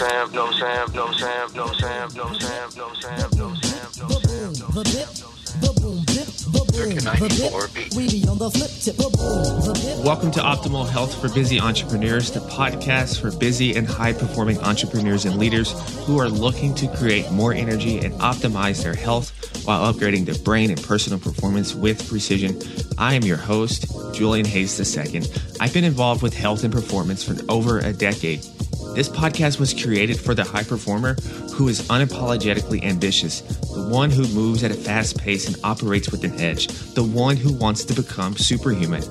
Sam, no Sam, no Sam, no Sam, no Sam, no Sam, no Sam, no Sam, no Welcome to Optimal Health for Busy Entrepreneurs, the podcast for busy and high performing entrepreneurs and leaders who are looking to create more energy and optimize their health while upgrading their brain and personal performance with precision. I am your host, Julian Hayes II. I've been involved with health and performance for over a decade. This podcast was created for the high performer who is unapologetically ambitious, the one who moves at a fast pace and operates with an edge, the one who wants to become superhuman.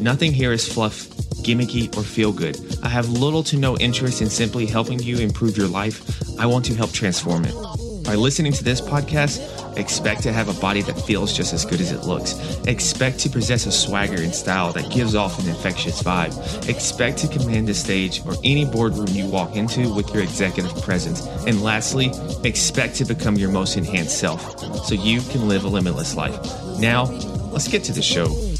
Nothing here is fluff, gimmicky, or feel good. I have little to no interest in simply helping you improve your life. I want to help transform it. By listening to this podcast, expect to have a body that feels just as good as it looks. Expect to possess a swagger and style that gives off an infectious vibe. Expect to command the stage or any boardroom you walk into with your executive presence. And lastly, expect to become your most enhanced self so you can live a limitless life. Now, let's get to the show.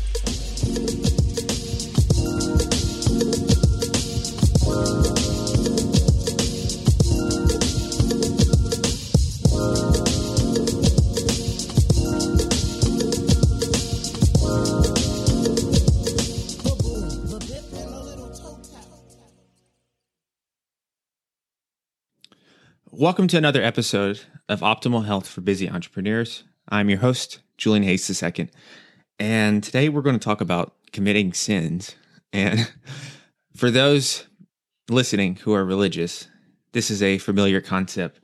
Welcome to another episode of Optimal Health for Busy Entrepreneurs. I'm your host, Julian Hayes II. And today we're going to talk about committing sins. And for those listening who are religious, this is a familiar concept.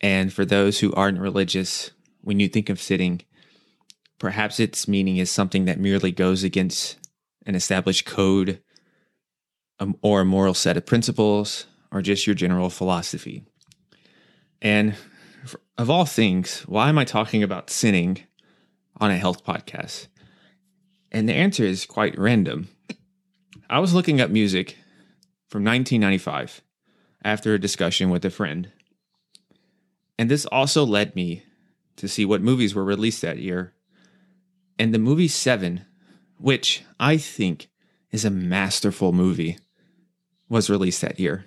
And for those who aren't religious, when you think of sinning, perhaps its meaning is something that merely goes against an established code um, or a moral set of principles or just your general philosophy. And of all things, why am I talking about sinning on a health podcast? And the answer is quite random. I was looking up music from 1995 after a discussion with a friend. And this also led me to see what movies were released that year. And the movie Seven, which I think is a masterful movie, was released that year.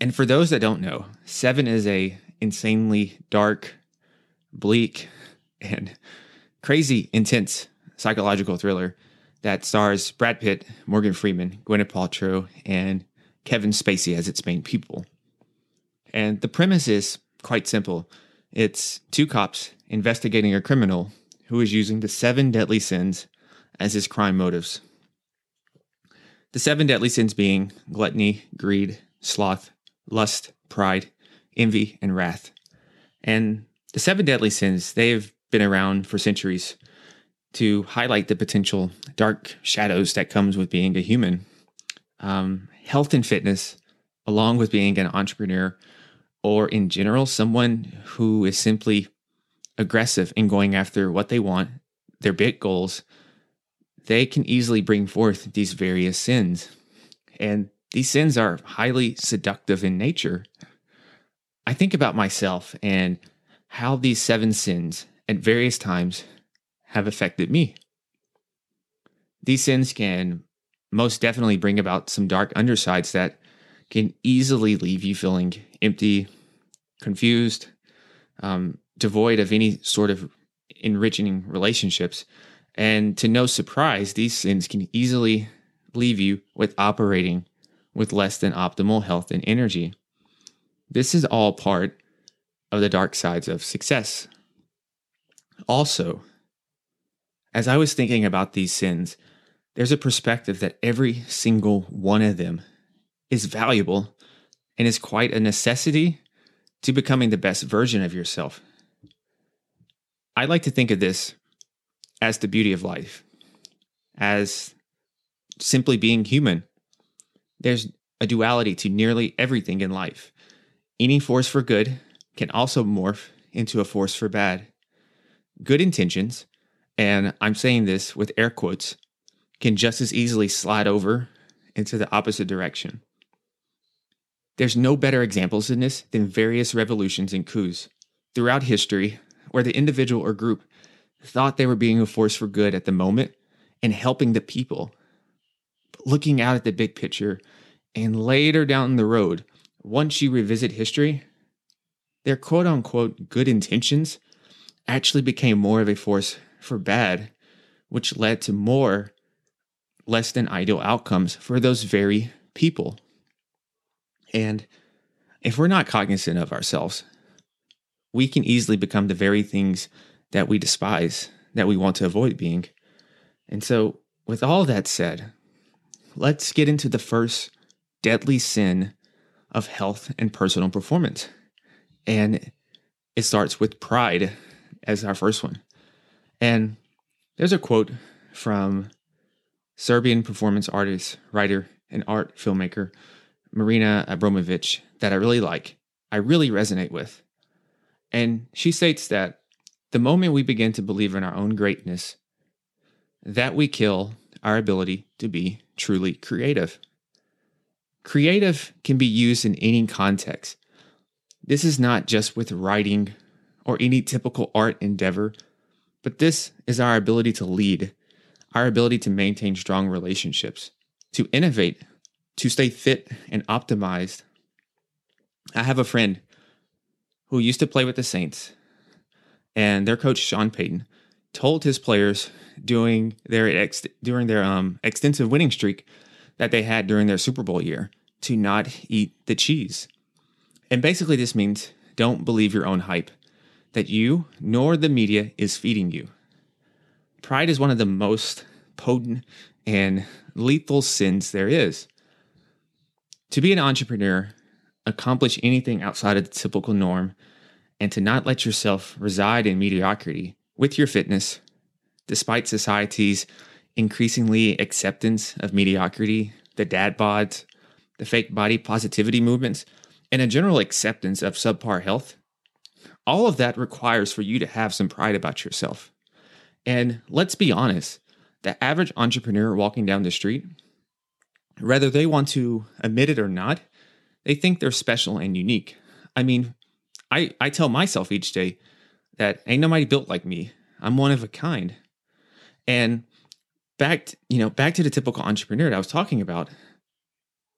And for those that don't know, Seven is a insanely dark, bleak, and crazy intense psychological thriller that stars Brad Pitt, Morgan Freeman, Gwyneth Paltrow, and Kevin Spacey as its main people. And the premise is quite simple. It's two cops investigating a criminal who is using the seven deadly sins as his crime motives. The seven deadly sins being gluttony, greed, sloth, lust, pride, envy, and wrath. And the seven deadly sins, they've been around for centuries to highlight the potential dark shadows that comes with being a human. Um, health and fitness, along with being an entrepreneur, or in general, someone who is simply aggressive in going after what they want, their big goals, they can easily bring forth these various sins. And these sins are highly seductive in nature. I think about myself and how these seven sins at various times have affected me. These sins can most definitely bring about some dark undersides that can easily leave you feeling empty, confused, um, devoid of any sort of enriching relationships. And to no surprise, these sins can easily leave you with operating with less than optimal health and energy. This is all part of the dark sides of success. Also, as I was thinking about these sins, there's a perspective that every single one of them is valuable and is quite a necessity to becoming the best version of yourself. I like to think of this as the beauty of life, as simply being human there's a duality to nearly everything in life. Any force for good can also morph into a force for bad. Good intentions, and I'm saying this with air quotes, can just as easily slide over into the opposite direction. There's no better examples in this than various revolutions and coups throughout history where the individual or group thought they were being a force for good at the moment and helping the people looking out at the big picture and later down the road once you revisit history, their quote unquote good intentions actually became more of a force for bad, which led to more less than ideal outcomes for those very people. And if we're not cognizant of ourselves, we can easily become the very things that we despise, that we want to avoid being. And so, with all that said, let's get into the first deadly sin of health and personal performance. And it starts with pride as our first one. And there's a quote from Serbian performance artist, writer, and art filmmaker Marina Abramovic that I really like. I really resonate with. And she states that the moment we begin to believe in our own greatness, that we kill our ability to be truly creative. Creative can be used in any context. This is not just with writing or any typical art endeavor, but this is our ability to lead, our ability to maintain strong relationships, to innovate, to stay fit and optimized. I have a friend who used to play with the Saints, and their coach Sean Payton told his players during their ex- during their um, extensive winning streak that they had during their Super Bowl year to not eat the cheese. And basically, this means don't believe your own hype that you nor the media is feeding you. Pride is one of the most potent and lethal sins there is. To be an entrepreneur, accomplish anything outside of the typical norm, and to not let yourself reside in mediocrity with your fitness, despite society's increasingly acceptance of mediocrity, the dad bods, the fake body positivity movements, and a general acceptance of subpar health, all of that requires for you to have some pride about yourself. And let's be honest, the average entrepreneur walking down the street, whether they want to admit it or not, they think they're special and unique. I mean, I, I tell myself each day that ain't nobody built like me. I'm one of a kind. And back, to, you know, back to the typical entrepreneur that I was talking about,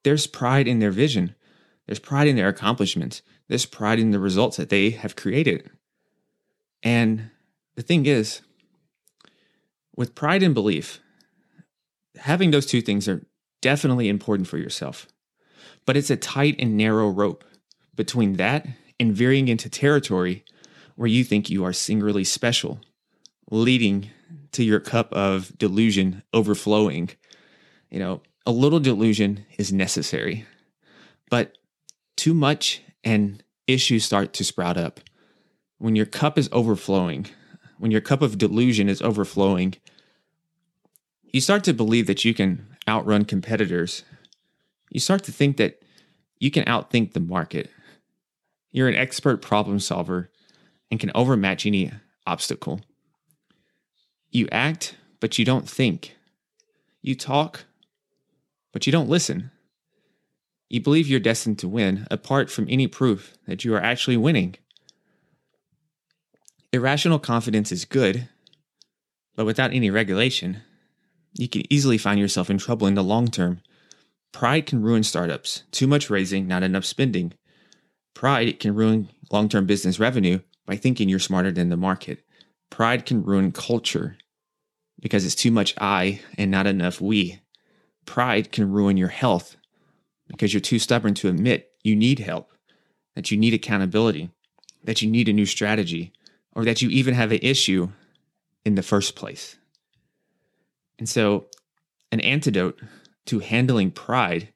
there's pride in their vision. There's pride in their accomplishments. There's pride in the results that they have created. And the thing is, with pride and belief, having those two things are definitely important for yourself. But it's a tight and narrow rope between that and veering into territory where you think you are singularly special, leading to your cup of delusion overflowing. You know, a little delusion is necessary, but too much and issues start to sprout up. When your cup is overflowing, when your cup of delusion is overflowing, you start to believe that you can outrun competitors. You start to think that you can outthink the market. You're an expert problem solver and can overmatch any obstacle. You act, but you don't think. You talk, but you don't listen. You believe you're destined to win apart from any proof that you are actually winning. Irrational confidence is good, but without any regulation, you can easily find yourself in trouble in the long term. Pride can ruin startups. Too much raising, not enough spending. Pride can ruin long term business revenue by thinking you're smarter than the market. Pride can ruin culture because it's too much I and not enough we. Pride can ruin your health because you're too stubborn to admit you need help, that you need accountability, that you need a new strategy, or that you even have an issue in the first place. And so, an antidote to handling pride.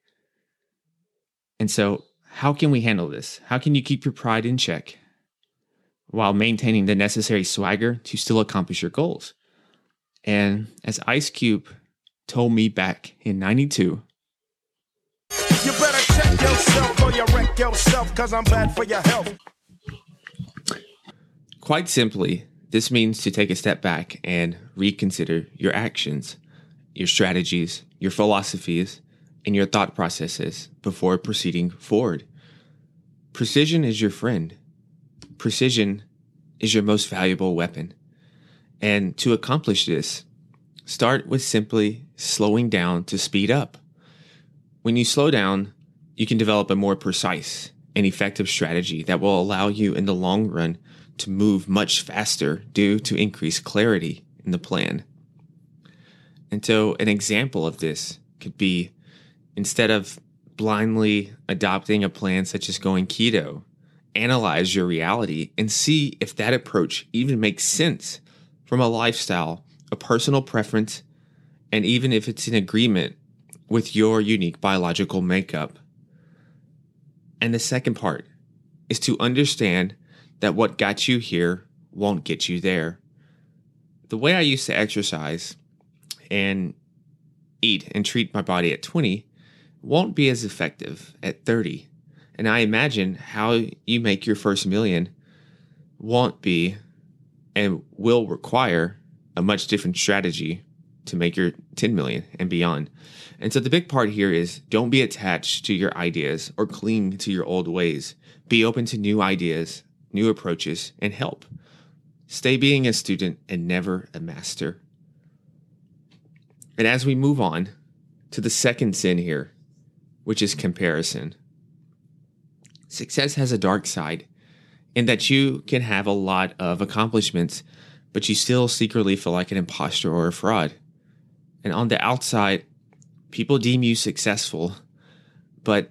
And so, how can we handle this? How can you keep your pride in check while maintaining the necessary swagger to still accomplish your goals? And as Ice Cube told me back in 92, you better check yourself or you wreck yourself because I'm bad for your health. Quite simply, this means to take a step back and reconsider your actions, your strategies, your philosophies, and your thought processes before proceeding forward. Precision is your friend. Precision is your most valuable weapon. And to accomplish this, start with simply slowing down to speed up. When you slow down, you can develop a more precise and effective strategy that will allow you in the long run to move much faster due to increased clarity in the plan. And so, an example of this could be instead of blindly adopting a plan such as going keto, analyze your reality and see if that approach even makes sense from a lifestyle, a personal preference, and even if it's in agreement with your unique biological makeup. And the second part is to understand that what got you here won't get you there. The way I used to exercise and eat and treat my body at 20 won't be as effective at 30. And I imagine how you make your first million won't be and will require a much different strategy to make your 10 million and beyond. And so the big part here is don't be attached to your ideas or cling to your old ways. Be open to new ideas, new approaches, and help. Stay being a student and never a master. And as we move on to the second sin here, which is comparison, success has a dark side in that you can have a lot of accomplishments, but you still secretly feel like an imposter or a fraud. And on the outside, people deem you successful, but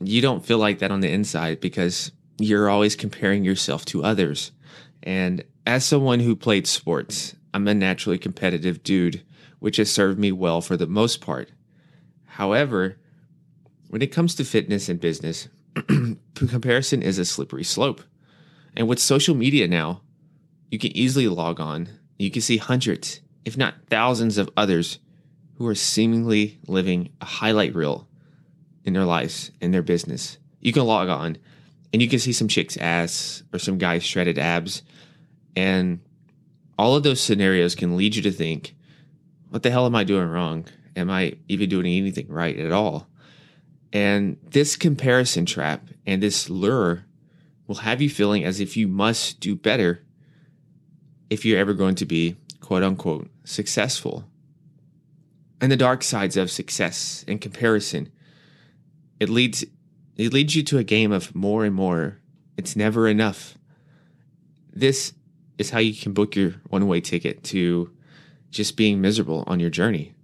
you don't feel like that on the inside because you're always comparing yourself to others. And as someone who played sports, I'm a naturally competitive dude, which has served me well for the most part. However, when it comes to fitness and business, comparison is a slippery slope. And with social media now, you can easily log on. You can see hundreds, if not thousands, of others who are seemingly living a highlight reel in their lives in their business. You can log on and you can see some chick's ass or some guy's shredded abs. And all of those scenarios can lead you to think, what the hell am I doing wrong? Am I even doing anything right at all? And this comparison trap and this lure will have you feeling as if you must do better if you're ever going to be quote unquote successful. And the dark sides of success and comparison, it leads it leads you to a game of more and more. It's never enough. This is how you can book your one way ticket to just being miserable on your journey.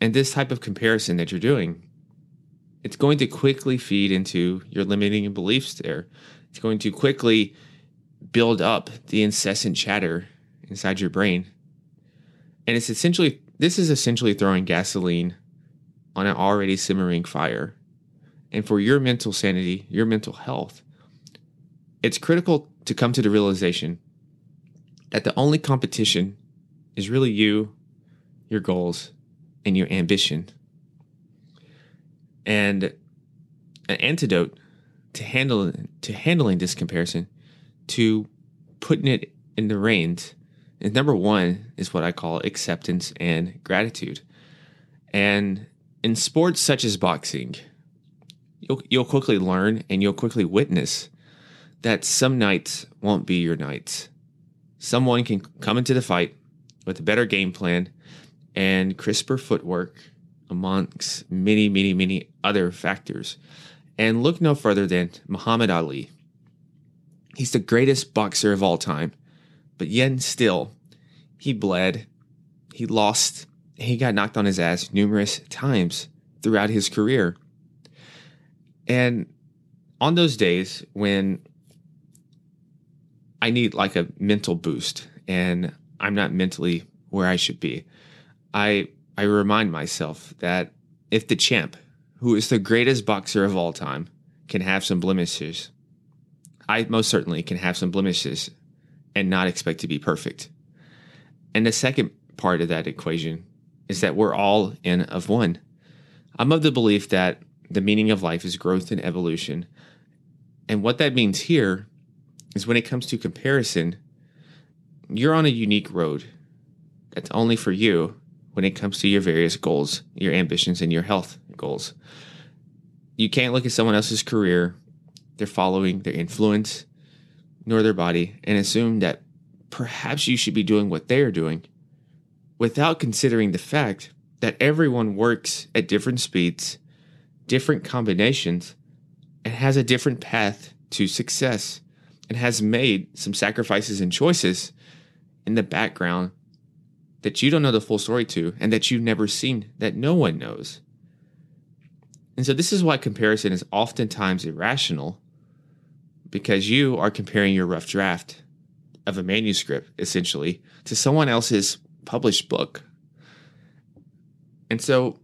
And this type of comparison that you're doing, it's going to quickly feed into your limiting beliefs there. It's going to quickly build up the incessant chatter inside your brain. And it's essentially, this is essentially throwing gasoline on an already simmering fire and for your mental sanity, your mental health, it's critical to come to the realization that the only competition is really you, your goals, and your ambition. And an antidote to handle to handling this comparison, to putting it in the reins, is number one is what I call acceptance and gratitude. And in sports such as boxing, you'll you'll quickly learn and you'll quickly witness that some nights won't be your nights. Someone can come into the fight with a better game plan and crisper footwork amongst many, many, many other factors. And look no further than Muhammad Ali. He's the greatest boxer of all time, but yet still, he bled, he lost, he got knocked on his ass numerous times throughout his career. And on those days when I need like a mental boost and I'm not mentally where I should be, I I remind myself that if the champ, who is the greatest boxer of all time, can have some blemishes, I most certainly can have some blemishes and not expect to be perfect. And the second part of that equation is that we're all in of one. I'm of the belief that the meaning of life is growth and evolution. And what that means here is when it comes to comparison, you're on a unique road that's only for you when it comes to your various goals, your ambitions, and your health goals. You can't look at someone else's career, their following, their influence, nor their body, and assume that perhaps you should be doing what they are doing without considering the fact that everyone works at different speeds different combinations and has a different path to success and has made some sacrifices and choices in the background that you don't know the full story to and that you've never seen that no one knows. And so this is why comparison is oftentimes irrational because you are comparing your rough draft of a manuscript essentially to someone else's published book. And so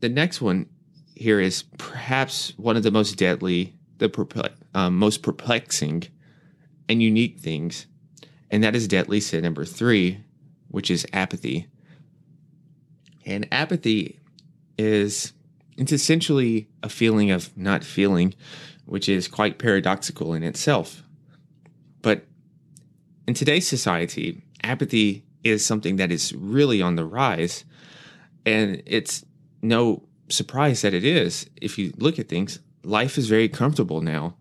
the next one here is perhaps one of the most deadly, the perple- um, most perplexing and unique things, and that is deadly sin number three, which is apathy. And apathy is it's essentially a feeling of not feeling, which is quite paradoxical in itself. But in today's society, apathy is something that is really on the rise. And it's no surprise that it is. If you look at things, life is very comfortable now.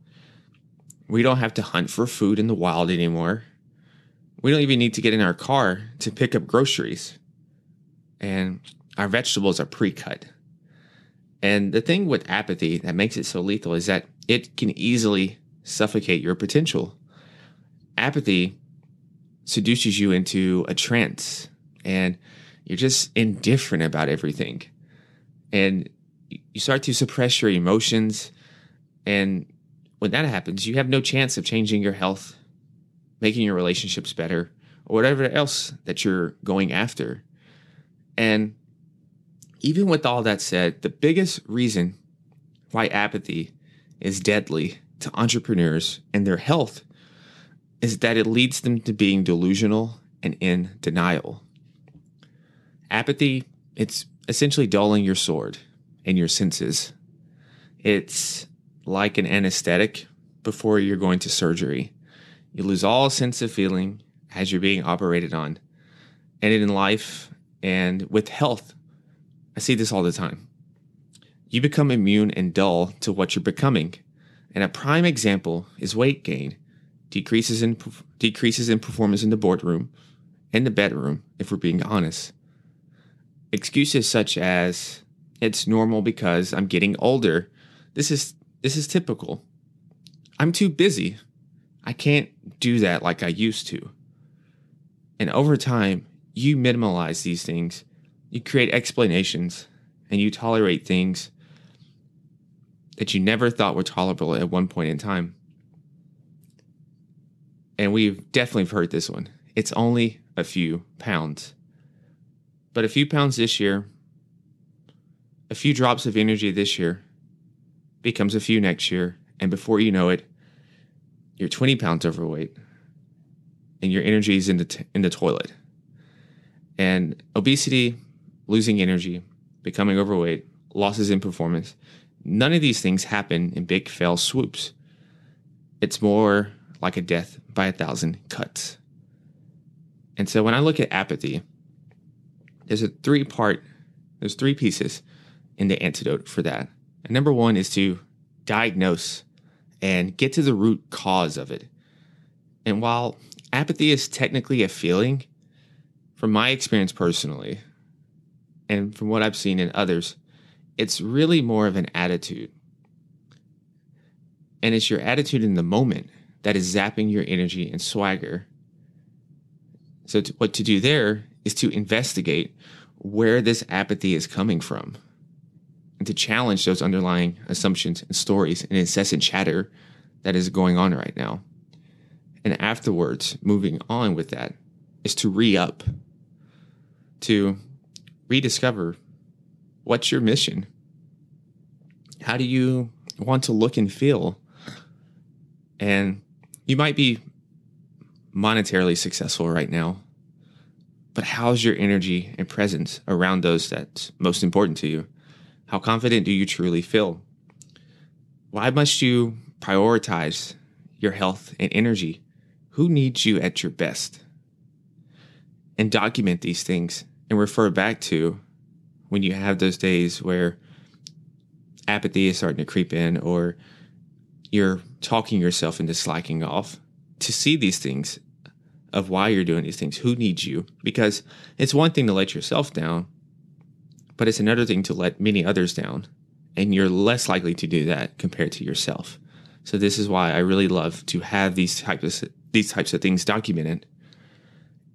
We don't have to hunt for food in the wild anymore. We don't even need to get in our car to pick up groceries. And our vegetables are pre cut. And the thing with apathy that makes it so lethal is that it can easily suffocate your potential. Apathy seduces you into a trance and you're just indifferent about everything. And you start to suppress your emotions. And when that happens, you have no chance of changing your health, making your relationships better, or whatever else that you're going after. And even with all that said, the biggest reason why apathy is deadly to entrepreneurs and their health is that it leads them to being delusional and in denial. Apathy, it's essentially dulling your sword and your senses. It's like an anesthetic before you're going to surgery. You lose all sense of feeling as you're being operated on. And in life and with health, I see this all the time. You become immune and dull to what you're becoming. And a prime example is weight gain, decreases in decreases in performance in the boardroom and the bedroom, if we're being honest. Excuses such as it's normal because I'm getting older. This is this is typical. I'm too busy. I can't do that like I used to. And over time, you minimalize these things you create explanations and you tolerate things that you never thought were tolerable at one point in time. And we've definitely heard this one. It's only a few pounds. But a few pounds this year, a few drops of energy this year becomes a few next year. And before you know it, you're 20 pounds overweight and your energy is in the, t- in the toilet. And obesity losing energy, becoming overweight, losses in performance. None of these things happen in big fell swoops. It's more like a death by a thousand cuts. And so when I look at apathy, there's a three part, there's three pieces in the antidote for that. And number one is to diagnose and get to the root cause of it. And while apathy is technically a feeling, from my experience personally, and from what I've seen in others, it's really more of an attitude. And it's your attitude in the moment that is zapping your energy and swagger. So, to, what to do there is to investigate where this apathy is coming from and to challenge those underlying assumptions and stories and incessant chatter that is going on right now. And afterwards, moving on with that is to re up, to rediscover what's your mission? How do you want to look and feel? And you might be monetarily successful right now, but how's your energy and presence around those that's most important to you? How confident do you truly feel? Why must you prioritize your health and energy? Who needs you at your best? And document these things and refer back to when you have those days where apathy is starting to creep in or you're talking yourself into slacking off to see these things of why you're doing these things who needs you because it's one thing to let yourself down but it's another thing to let many others down and you're less likely to do that compared to yourself. So this is why I really love to have these types of these types of things documented.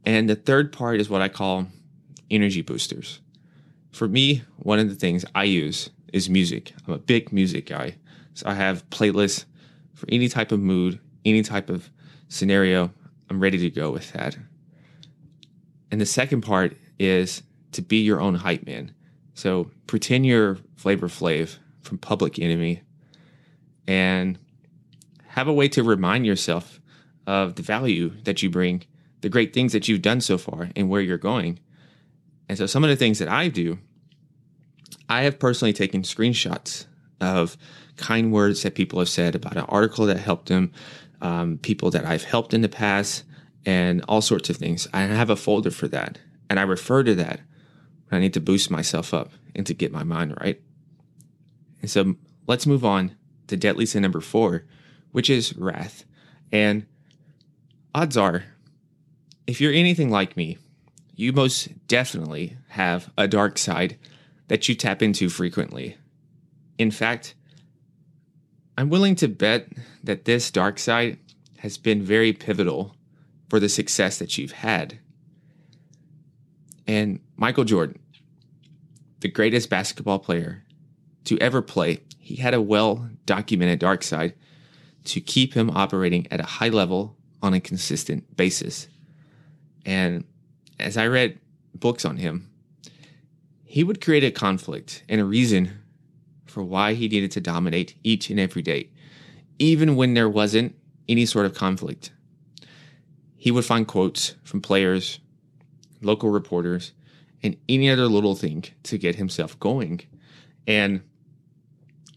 And the third part is what I call energy boosters. For me, one of the things I use is music. I'm a big music guy. So I have playlists for any type of mood, any type of scenario. I'm ready to go with that. And the second part is to be your own hype man. So pretend you're Flavor Flav from Public Enemy and have a way to remind yourself of the value that you bring, the great things that you've done so far, and where you're going. And so some of the things that I do, I have personally taken screenshots of kind words that people have said about an article that helped them, um, people that I've helped in the past, and all sorts of things. I have a folder for that. And I refer to that I need to boost myself up and to get my mind right. And so let's move on to deadly sin number four, which is wrath. And odds are, if you're anything like me, you most definitely have a dark side that you tap into frequently. In fact, I'm willing to bet that this dark side has been very pivotal for the success that you've had. And Michael Jordan, the greatest basketball player to ever play, he had a well documented dark side to keep him operating at a high level on a consistent basis. And as I read books on him, he would create a conflict and a reason for why he needed to dominate each and every day, even when there wasn't any sort of conflict. He would find quotes from players, local reporters, and any other little thing to get himself going. And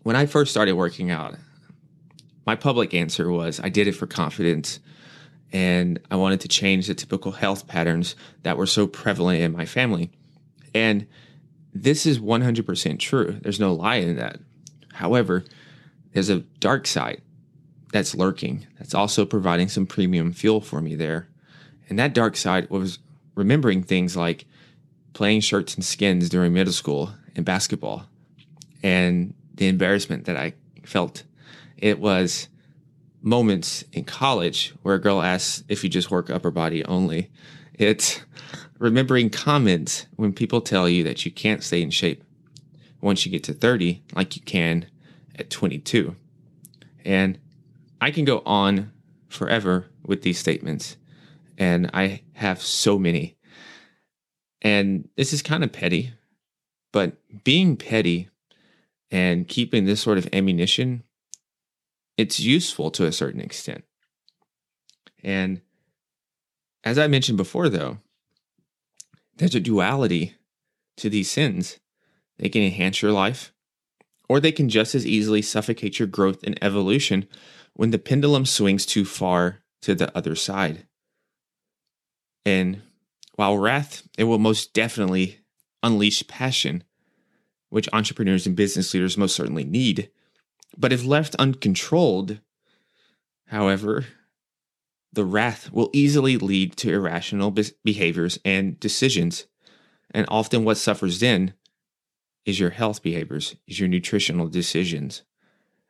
when I first started working out, my public answer was I did it for confidence and I wanted to change the typical health patterns that were so prevalent in my family. And this is 100% true. There's no lie in that. However, there's a dark side that's lurking, that's also providing some premium fuel for me there. And that dark side was remembering things like playing shirts and skins during middle school in basketball and the embarrassment that I felt. It was moments in college where a girl asks if you just work upper body only. It's remembering comments when people tell you that you can't stay in shape once you get to 30 like you can at 22. And I can go on forever with these statements, and I have so many. And this is kind of petty, but being petty and keeping this sort of ammunition, it's useful to a certain extent. And as I mentioned before, though, there's a duality to these sins. They can enhance your life, or they can just as easily suffocate your growth and evolution when the pendulum swings too far to the other side. And while wrath, it will most definitely unleash passion, which entrepreneurs and business leaders most certainly need. But if left uncontrolled, however, the wrath will easily lead to irrational behaviors and decisions. And often what suffers then is your health behaviors, is your nutritional decisions.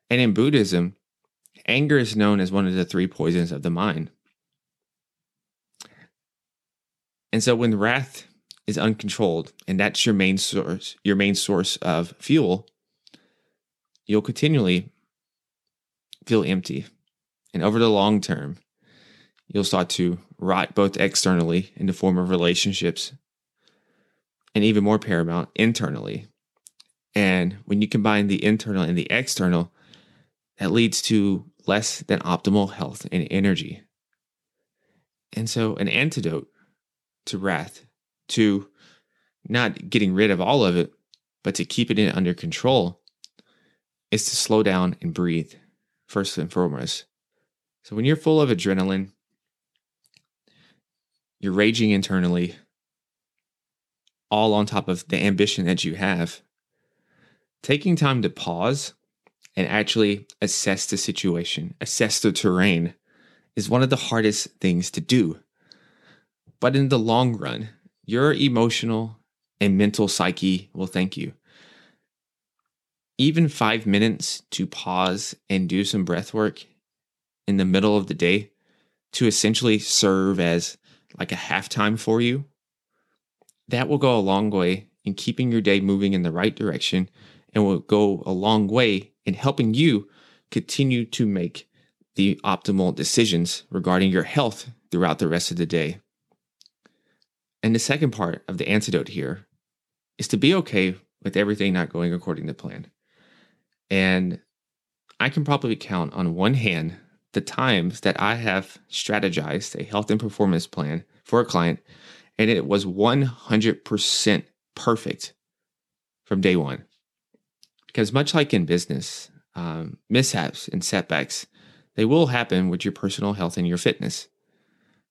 And in Buddhism, anger is known as one of the three poisons of the mind. And so when wrath is uncontrolled and that's your main source, your main source of fuel, you'll continually feel empty. And over the long term, you'll start to rot both externally in the form of relationships and even more paramount internally. And when you combine the internal and the external, that leads to less than optimal health and energy. And so, an antidote to wrath, to not getting rid of all of it, but to keep it under control, is to slow down and breathe, first and foremost. So, when you're full of adrenaline, you're raging internally, all on top of the ambition that you have. Taking time to pause and actually assess the situation, assess the terrain, is one of the hardest things to do. But in the long run, your emotional and mental psyche will thank you. even five minutes to pause and do some breath work in the middle of the day to essentially serve as like a halftime for you, that will go a long way in keeping your day moving in the right direction and will go a long way in helping you continue to make the optimal decisions regarding your health throughout the rest of the day. And the second part of the antidote here is to be okay with everything not going according to plan. And I can probably count on one hand the times that I have strategized a health and performance plan for a client and it was 100% perfect from day one. Because much like in business, um, mishaps and setbacks, they will happen with your personal health and your fitness.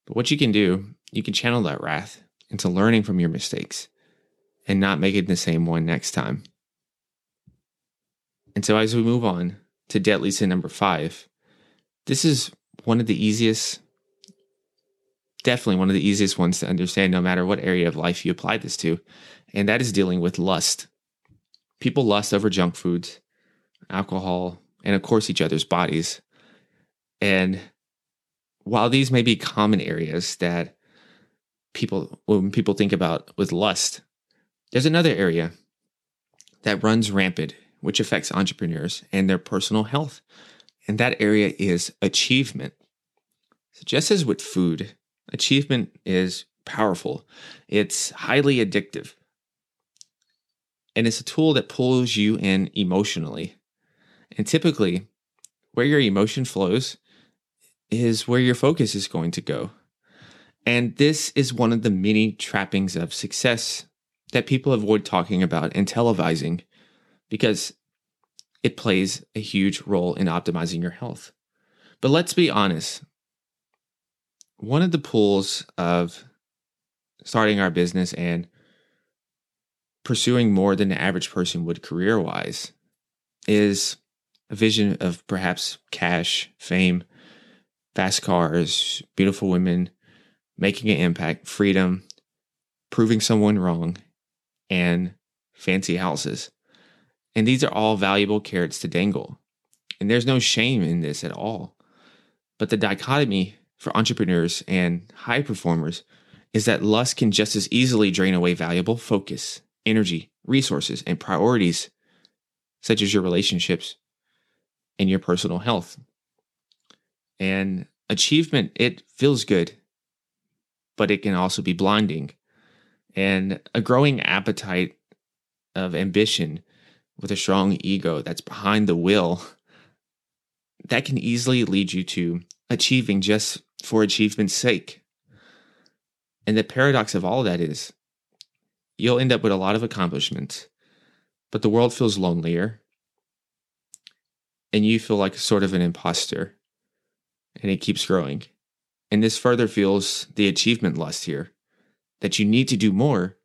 But what you can do, you can channel that wrath into learning from your mistakes and not making the same one next time. And so as we move on to deadly sin number five, this is one of the easiest, definitely one of the easiest ones to understand no matter what area of life you apply this to. And that is dealing with lust. People lust over junk foods, alcohol, and of course each other's bodies. And while these may be common areas that people, when people think about with lust, there's another area that runs rampant, which affects entrepreneurs and their personal health. And that area is achievement. So, just as with food, achievement is powerful, it's highly addictive. And it's a tool that pulls you in emotionally. And typically, where your emotion flows is where your focus is going to go. And this is one of the many trappings of success that people avoid talking about and televising because it plays a huge role in optimizing your health. But let's be honest. One of the pulls of starting our business and pursuing more than the average person would career wise is a vision of perhaps cash, fame, fast cars, beautiful women, making an impact, freedom, proving someone wrong, and fancy houses. And these are all valuable carrots to dangle. And there's no shame in this at all. But the dichotomy for entrepreneurs and high performers is that lust can just as easily drain away valuable focus, energy, resources, and priorities, such as your relationships and your personal health. And achievement, it feels good, but it can also be blinding. And a growing appetite of ambition with a strong ego that's behind the will, that can easily lead you to achieving just for achievement's sake. And the paradox of all of that is you'll end up with a lot of accomplishments, but the world feels lonelier. And you feel like sort of an imposter. And it keeps growing. And this further fuels the achievement lust here that you need to do more,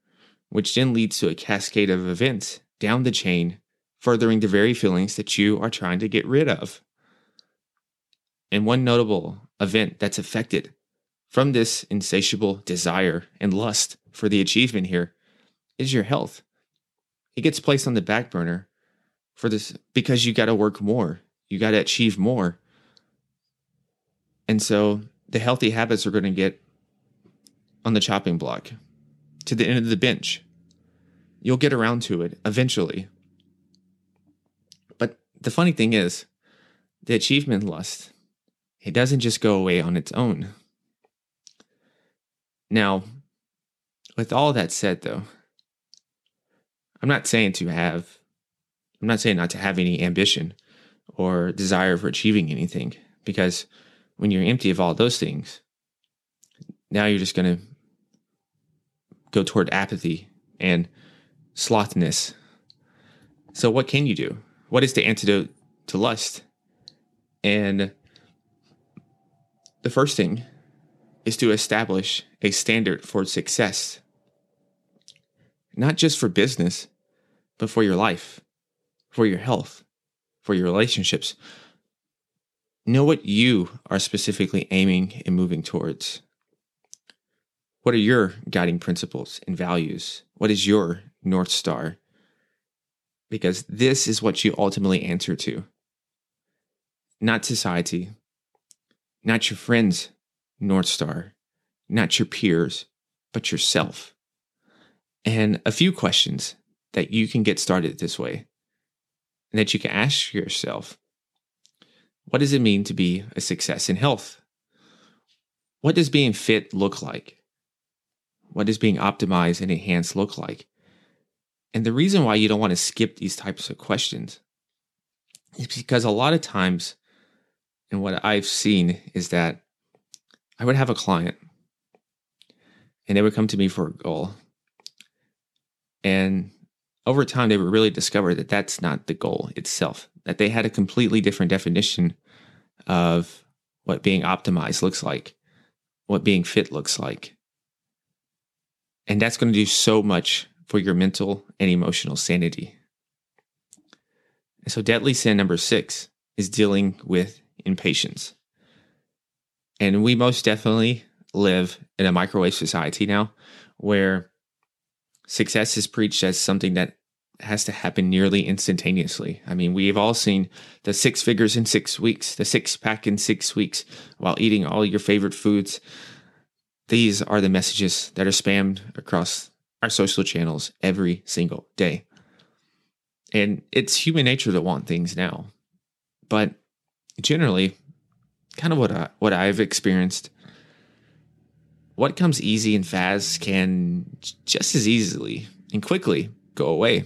which then leads to a cascade of events down the chain furthering the very feelings that you are trying to get rid of. And one notable event that's affected from this insatiable desire and lust for the achievement here is your health. It gets placed on the back burner for this because you got to work more, you got to achieve more. And so the healthy habits are going to get on the chopping block to the end of the bench. You'll get around to it eventually But the funny thing is, the achievement lust, it doesn't just go away on its own. Now, with all that said, though, I'm not saying to have, I'm not saying not to have any ambition or desire for achieving anything, because when you're empty of all those things, now you're just going to go toward apathy and slothness. So, what can you do? what is the antidote to lust? And the first thing is to establish a standard for success, not just for business, but for your life, for your health, for your relationships. Know what you are specifically aiming and moving towards. What are your guiding principles and values? What is your North Star? because this is what you ultimately answer to. Not society, not your friends, North Star, not your peers, but yourself. And a few questions that you can get started this way and that you can ask yourself What does it mean to be a success in health? What does being fit look like? What does being optimized and enhanced look like? And the reason why you don't want to skip these types of questions is because a lot of times, and what I've seen is that I would have a client and they would come to me for a goal. And over time, they would really discover that that's not the goal itself, that they had a completely different definition of what being optimized looks like, what being fit looks like. And that's going to do so much for your mental and emotional sanity. And so, deadly sin number six is dealing with impatience. And we most definitely live in a microwave society now where success is preached as something that has to happen nearly instantaneously. I mean, we've all seen the six figures in six weeks, the six pack in six weeks while eating all your favorite foods. These are the messages that are spammed across our social channels every single day. And it's human nature to want things now. But generally, kind of what I, what I've experienced, what comes easy and fast can just as easily and quickly go away.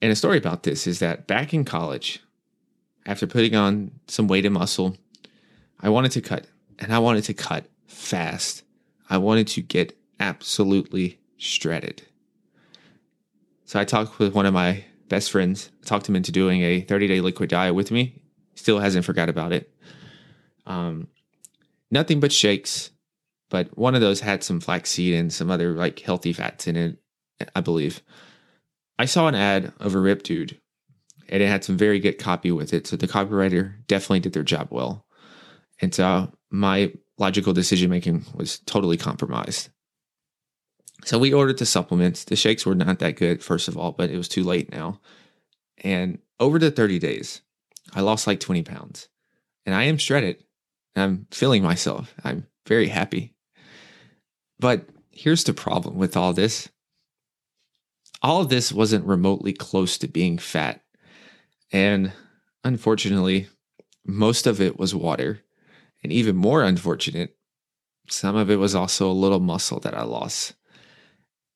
And a story about this is that back in college, after putting on some weight and muscle, I wanted to cut, and I wanted to cut fast. I wanted to get absolutely shredded. So I talked with one of my best friends, I talked him into doing a 30 day liquid diet with me. Still hasn't forgot about it. Um, nothing but shakes, but one of those had some flaxseed and some other like healthy fats in it, I believe. I saw an ad of a Rip Dude, and it had some very good copy with it. So the copywriter definitely did their job well. And so my logical decision making was totally compromised. So we ordered the supplements. The shakes were not that good, first of all, but it was too late now. And over the 30 days, I lost like 20 pounds. And I am shredded. I'm feeling myself. I'm very happy. But here's the problem with all this all of this wasn't remotely close to being fat. And unfortunately, most of it was water. And even more unfortunate, some of it was also a little muscle that I lost.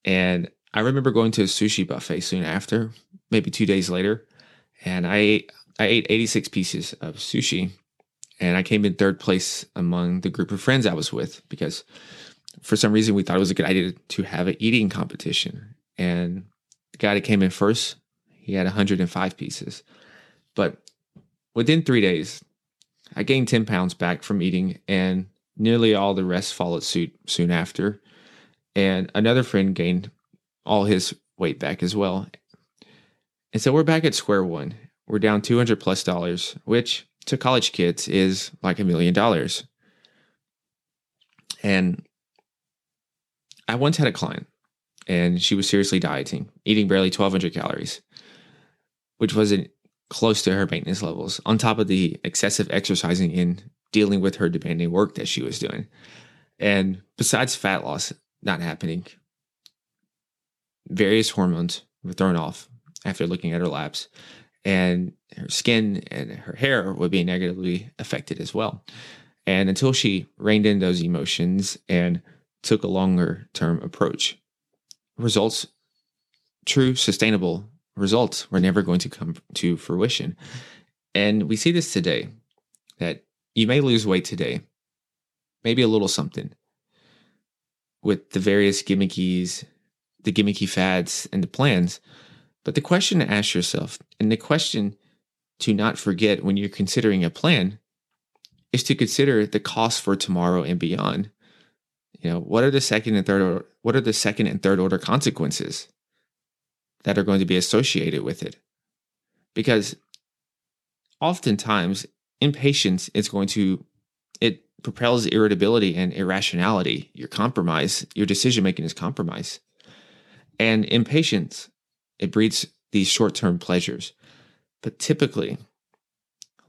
And I remember going to a sushi buffet soon after, maybe two days later, and I ate, I ate 86 pieces of sushi, and I came in third place among the group of friends I was with because for some reason we thought it was a good idea to have an eating competition. And the guy that came in first, he had 105 pieces, but within three days, I gained 10 pounds back from eating, and nearly all the rest followed suit soon after and another friend gained all his weight back as well. And so we're back at square one. We're down 200 plus dollars, which to college kids is like a million dollars. And I once had a client and she was seriously dieting, eating barely 1200 calories, which wasn't close to her maintenance levels, on top of the excessive exercising and dealing with her demanding work that she was doing. And besides fat loss, not happening. Various hormones were thrown off after looking at her labs, and her skin and her hair would be negatively affected as well. And until she reined in those emotions and took a longer term approach, results, true sustainable results, were never going to come to fruition. And we see this today that you may lose weight today, maybe a little something, with the various gimmickies, the gimmicky fads, and the plans. But the question to ask yourself, and the question to not forget when you're considering a plan, is to consider the cost for tomorrow and beyond. You know, what are the second and third order, what are the second and third order consequences that are going to be associated with it? Because oftentimes impatience is going to it propels irritability and irrationality. Your compromise, your decision making is compromise. And impatience, it breeds these short term pleasures. But typically,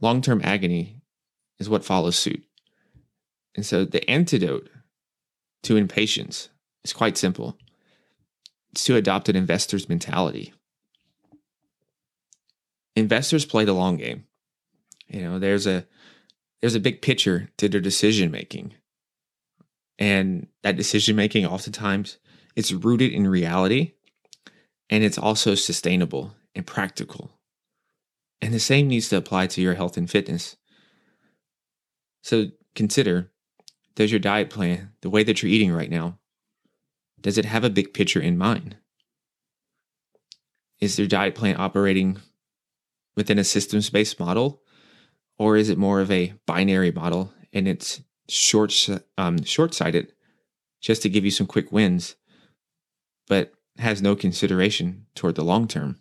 long term agony is what follows suit. And so the antidote to impatience It's quite simple it's to adopt an investor's mentality. Investors play the long game. You know, there's a there's a big picture to their decision making. And that decision making oftentimes it's rooted in reality and it's also sustainable and practical. And the same needs to apply to your health and fitness. So consider does your diet plan, the way that you're eating right now, does it have a big picture in mind? Is your diet plan operating within a systems based model? Or is it more of a binary model and it's short um, short sighted just to give you some quick wins, but has no consideration toward the long term?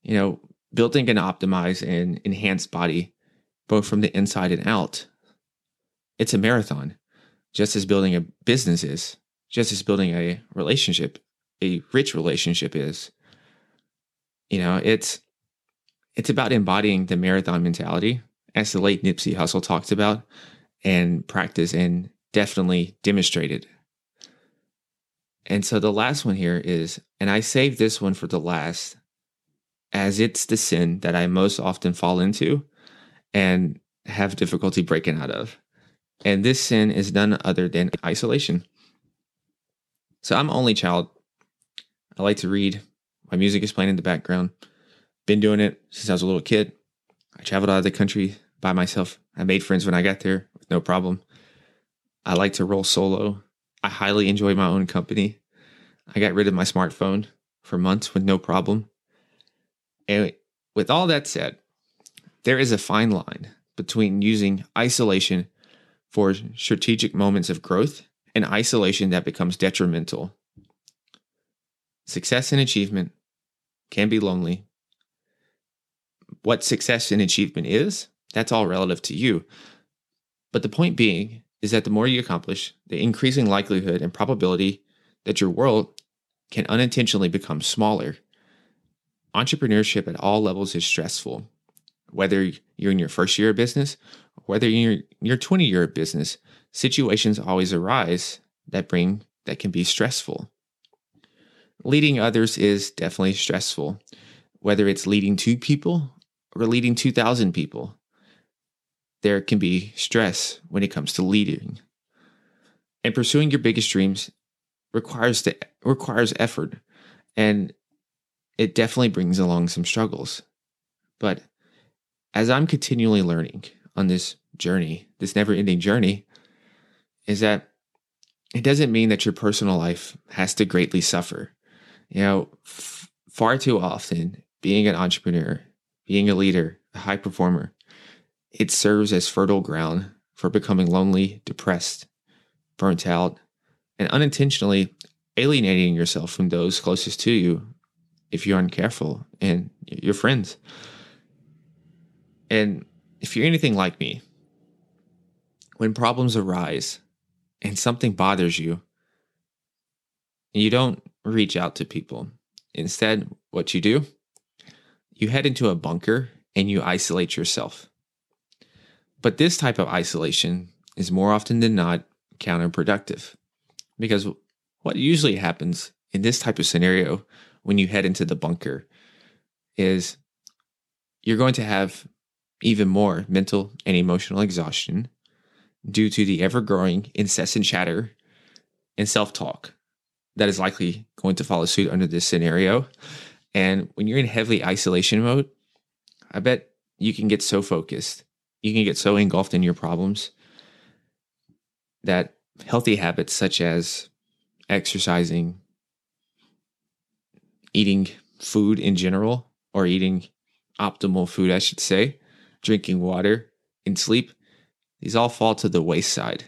You know, building an optimized and enhanced body, both from the inside and out, it's a marathon, just as building a business is, just as building a relationship, a rich relationship is. You know, it's it's about embodying the marathon mentality, as the late Nipsey Hussle talked about, and practice and definitely demonstrated. And so the last one here is, and I saved this one for the last, as it's the sin that I most often fall into and have difficulty breaking out of. And this sin is none other than isolation. So I'm only child. I like to read. My music is playing in the background. Been doing it since I was a little kid. I traveled out of the country by myself. I made friends when I got there with no problem. I like to roll solo. I highly enjoy my own company. I got rid of my smartphone for months with no problem. And with all that said, there is a fine line between using isolation for strategic moments of growth and isolation that becomes detrimental. Success and achievement can be lonely. What success and achievement is, that's all relative to you. But the point being is that the more you accomplish, the increasing likelihood and probability that your world can unintentionally become smaller. Entrepreneurship at all levels is stressful. Whether you're in your first year of business whether you're in your 20 year business, situations always arise that bring that can be stressful. Leading others is definitely stressful, whether it's leading two people or leading 2,000 people. There can be stress when it comes to leading. And pursuing your biggest dreams requires the, requires effort and it definitely brings along some struggles. But as I'm continually learning, on this journey, this never ending journey, is that it doesn't mean that your personal life has to greatly suffer. You know, f- far too often, being an entrepreneur, being a leader, a high performer, it serves as fertile ground for becoming lonely, depressed, burnt out, and unintentionally alienating yourself from those closest to you if you're uncareful and your friends. And if you're anything like me, when problems arise and something bothers you, you don't reach out to people. Instead, what you do, you head into a bunker and you isolate yourself. But this type of isolation is more often than not counterproductive because what usually happens in this type of scenario when you head into the bunker is you're going to have even more mental and emotional exhaustion due to the ever growing incessant chatter and self talk that is likely going to follow suit under this scenario. And when you're in heavily isolation mode, I bet you can get so focused, you can get so engulfed in your problems that healthy habits such as exercising, eating food in general, or eating optimal food, I should say, drinking water, and sleep, these all fall to the wayside.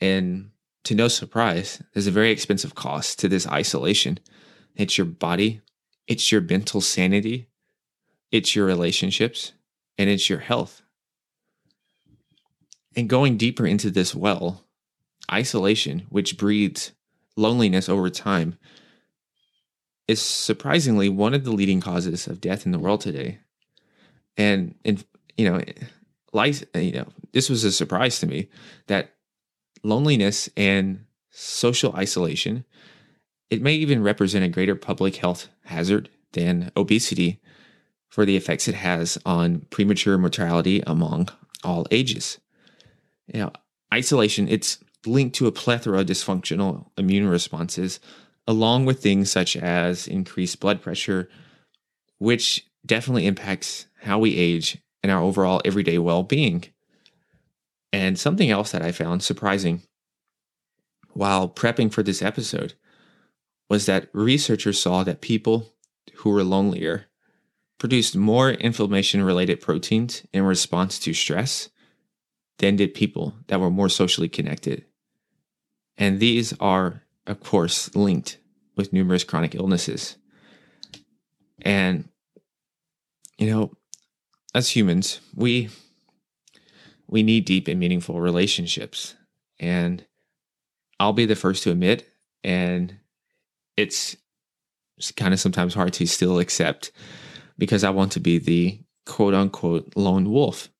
And to no surprise, there's a very expensive cost to this isolation. It's your body, it's your mental sanity, it's your relationships, and it's your health. And going deeper into this well, isolation, which breeds loneliness over time, is surprisingly one of the leading causes of death in the world today. And and you know, life you know, this was a surprise to me that loneliness and social isolation it may even represent a greater public health hazard than obesity for the effects it has on premature mortality among all ages. You know, isolation, it's linked to a plethora of dysfunctional immune responses, along with things such as increased blood pressure, which definitely impacts how we age and our overall everyday well being. And something else that I found surprising while prepping for this episode was that researchers saw that people who were lonelier produced more inflammation related proteins in response to stress than did people that were more socially connected. And these are, of course, linked with numerous chronic illnesses. And, you know, as humans, we we need deep and meaningful relationships. And I'll be the first to admit, and it's, kind of sometimes hard to still accept because I want to be the quote unquote lone wolf.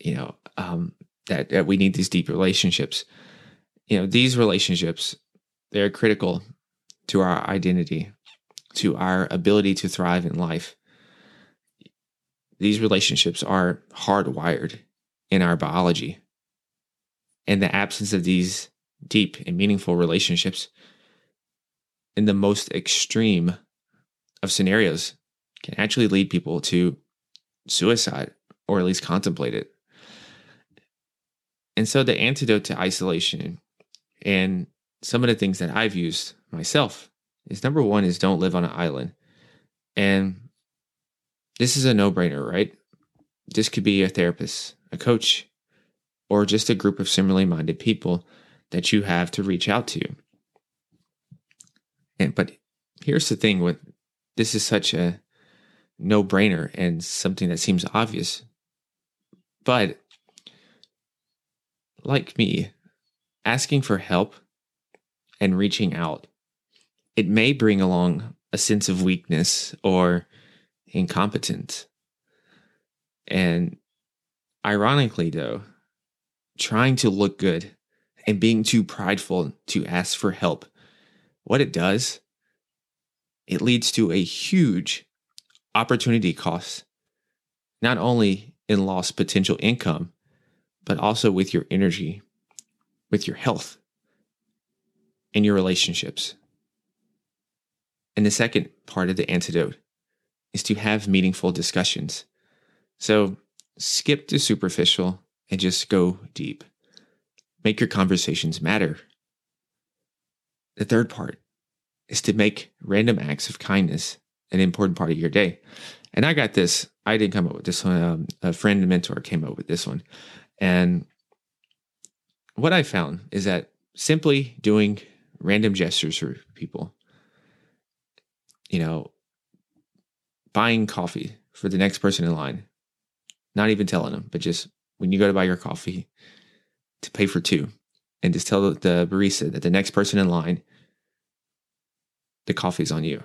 You know, um, that, that we need these deep relationships. You know, these relationships, they're critical to our identity, to our ability to thrive in life. These relationships are hardwired in our biology. And the absence of these deep and meaningful relationships in the most extreme of scenarios can actually lead people to suicide or at least contemplate it. And so the antidote to isolation and some of the things that I've used myself is number one is don't live on an island. And this is a no brainer, right? This could be a therapist, a coach, or just a group of similarly minded people that you have to reach out to. And but here's the thing with this is such a no brainer and something that seems obvious. But like me, asking for help and reaching out, it may bring along a sense of weakness or incompetence. And ironically, though, trying to look good and being too prideful to ask for help, what it does, it leads to a huge opportunity cost, not only in lost potential income, but also with your energy, with your health, and your relationships. And the second part of the antidote is to have meaningful discussions. So skip the superficial and just go deep. Make your conversations matter. The third part is to make random acts of kindness an important part of your day. And I got this. I didn't come up with this one. Um, a friend and mentor came up with this one. And what I found is that simply doing random gestures for people, you know, buying coffee for the next person in line, not even telling them, but just when you go to buy your coffee, to pay for two, and just tell the barista that the next person in line, the coffee's on you.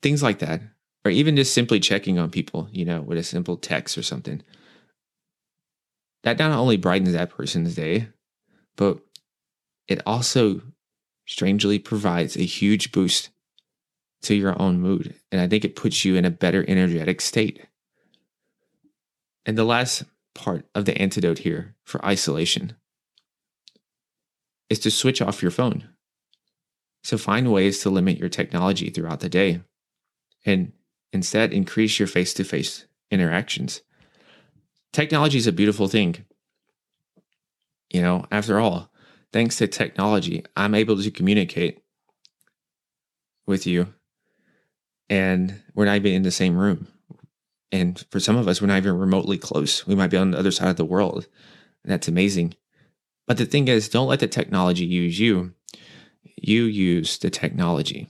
Things like that, or even just simply checking on people, you know, with a simple text or something. That not only brightens that person's day, but it also strangely provides a huge boost to your own mood. And I think it puts you in a better energetic state. And the last part of the antidote here for isolation is to switch off your phone. So find ways to limit your technology throughout the day and instead increase your face to face interactions technology is a beautiful thing. You know, after all, thanks to technology, I'm able to communicate with you and we're not even in the same room. And for some of us, we're not even remotely close. We might be on the other side of the world. And that's amazing. But the thing is, don't let the technology use you. You use the technology.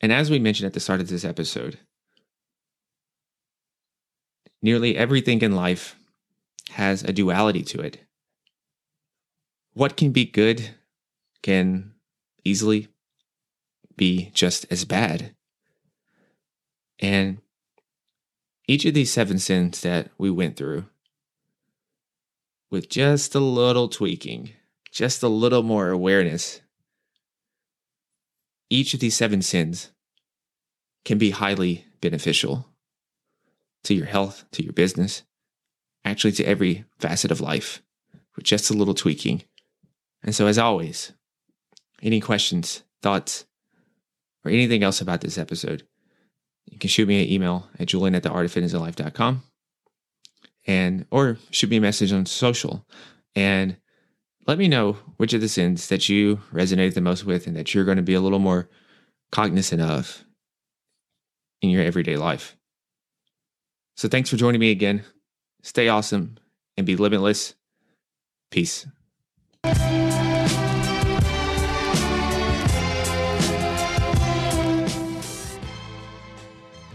And as we mentioned at the start of this episode, Nearly everything in life has a duality to it. What can be good can easily be just as bad. And each of these seven sins that we went through, with just a little tweaking, just a little more awareness, each of these seven sins can be highly beneficial to your health, to your business, actually to every facet of life with just a little tweaking. And so, as always, any questions, thoughts, or anything else about this episode, you can shoot me an email at julian at and or shoot me a message on social and let me know which of the sins that you resonated the most with and that you're going to be a little more cognizant of in your everyday life. So thanks for joining me again. Stay awesome and be limitless. Peace.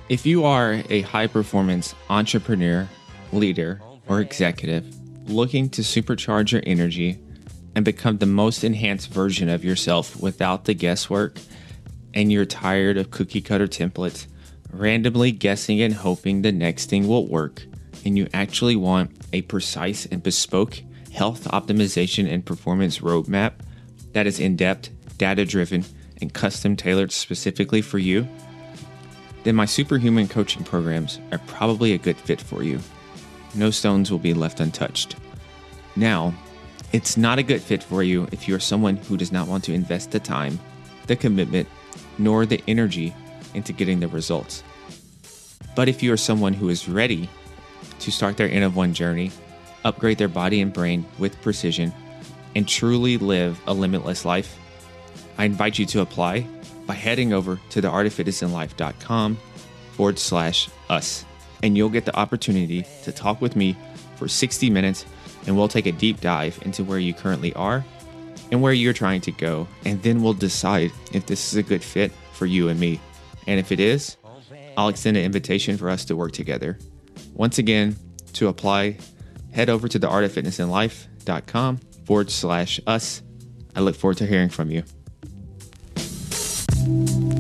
If you are a high performance entrepreneur, leader, or executive looking to supercharge your energy and become the most enhanced version of yourself without the guesswork, and you're tired of cookie cutter templates, randomly guessing and hoping the next thing will work, and you actually want a precise and bespoke health optimization and performance roadmap that is in depth, data driven, and custom tailored specifically for you then my superhuman coaching programs are probably a good fit for you. No stones will be left untouched. Now, it's not a good fit for you if you are someone who does not want to invest the time, the commitment, nor the energy into getting the results. But if you are someone who is ready to start their N of One journey, upgrade their body and brain with precision, and truly live a limitless life, I invite you to apply by heading over to theartoffitnessandlife.com forward slash us. And you'll get the opportunity to talk with me for 60 minutes and we'll take a deep dive into where you currently are and where you're trying to go. And then we'll decide if this is a good fit for you and me. And if it is, I'll extend an invitation for us to work together. Once again, to apply, head over to theartoffitnessandlife.com forward slash us. I look forward to hearing from you. Thank you.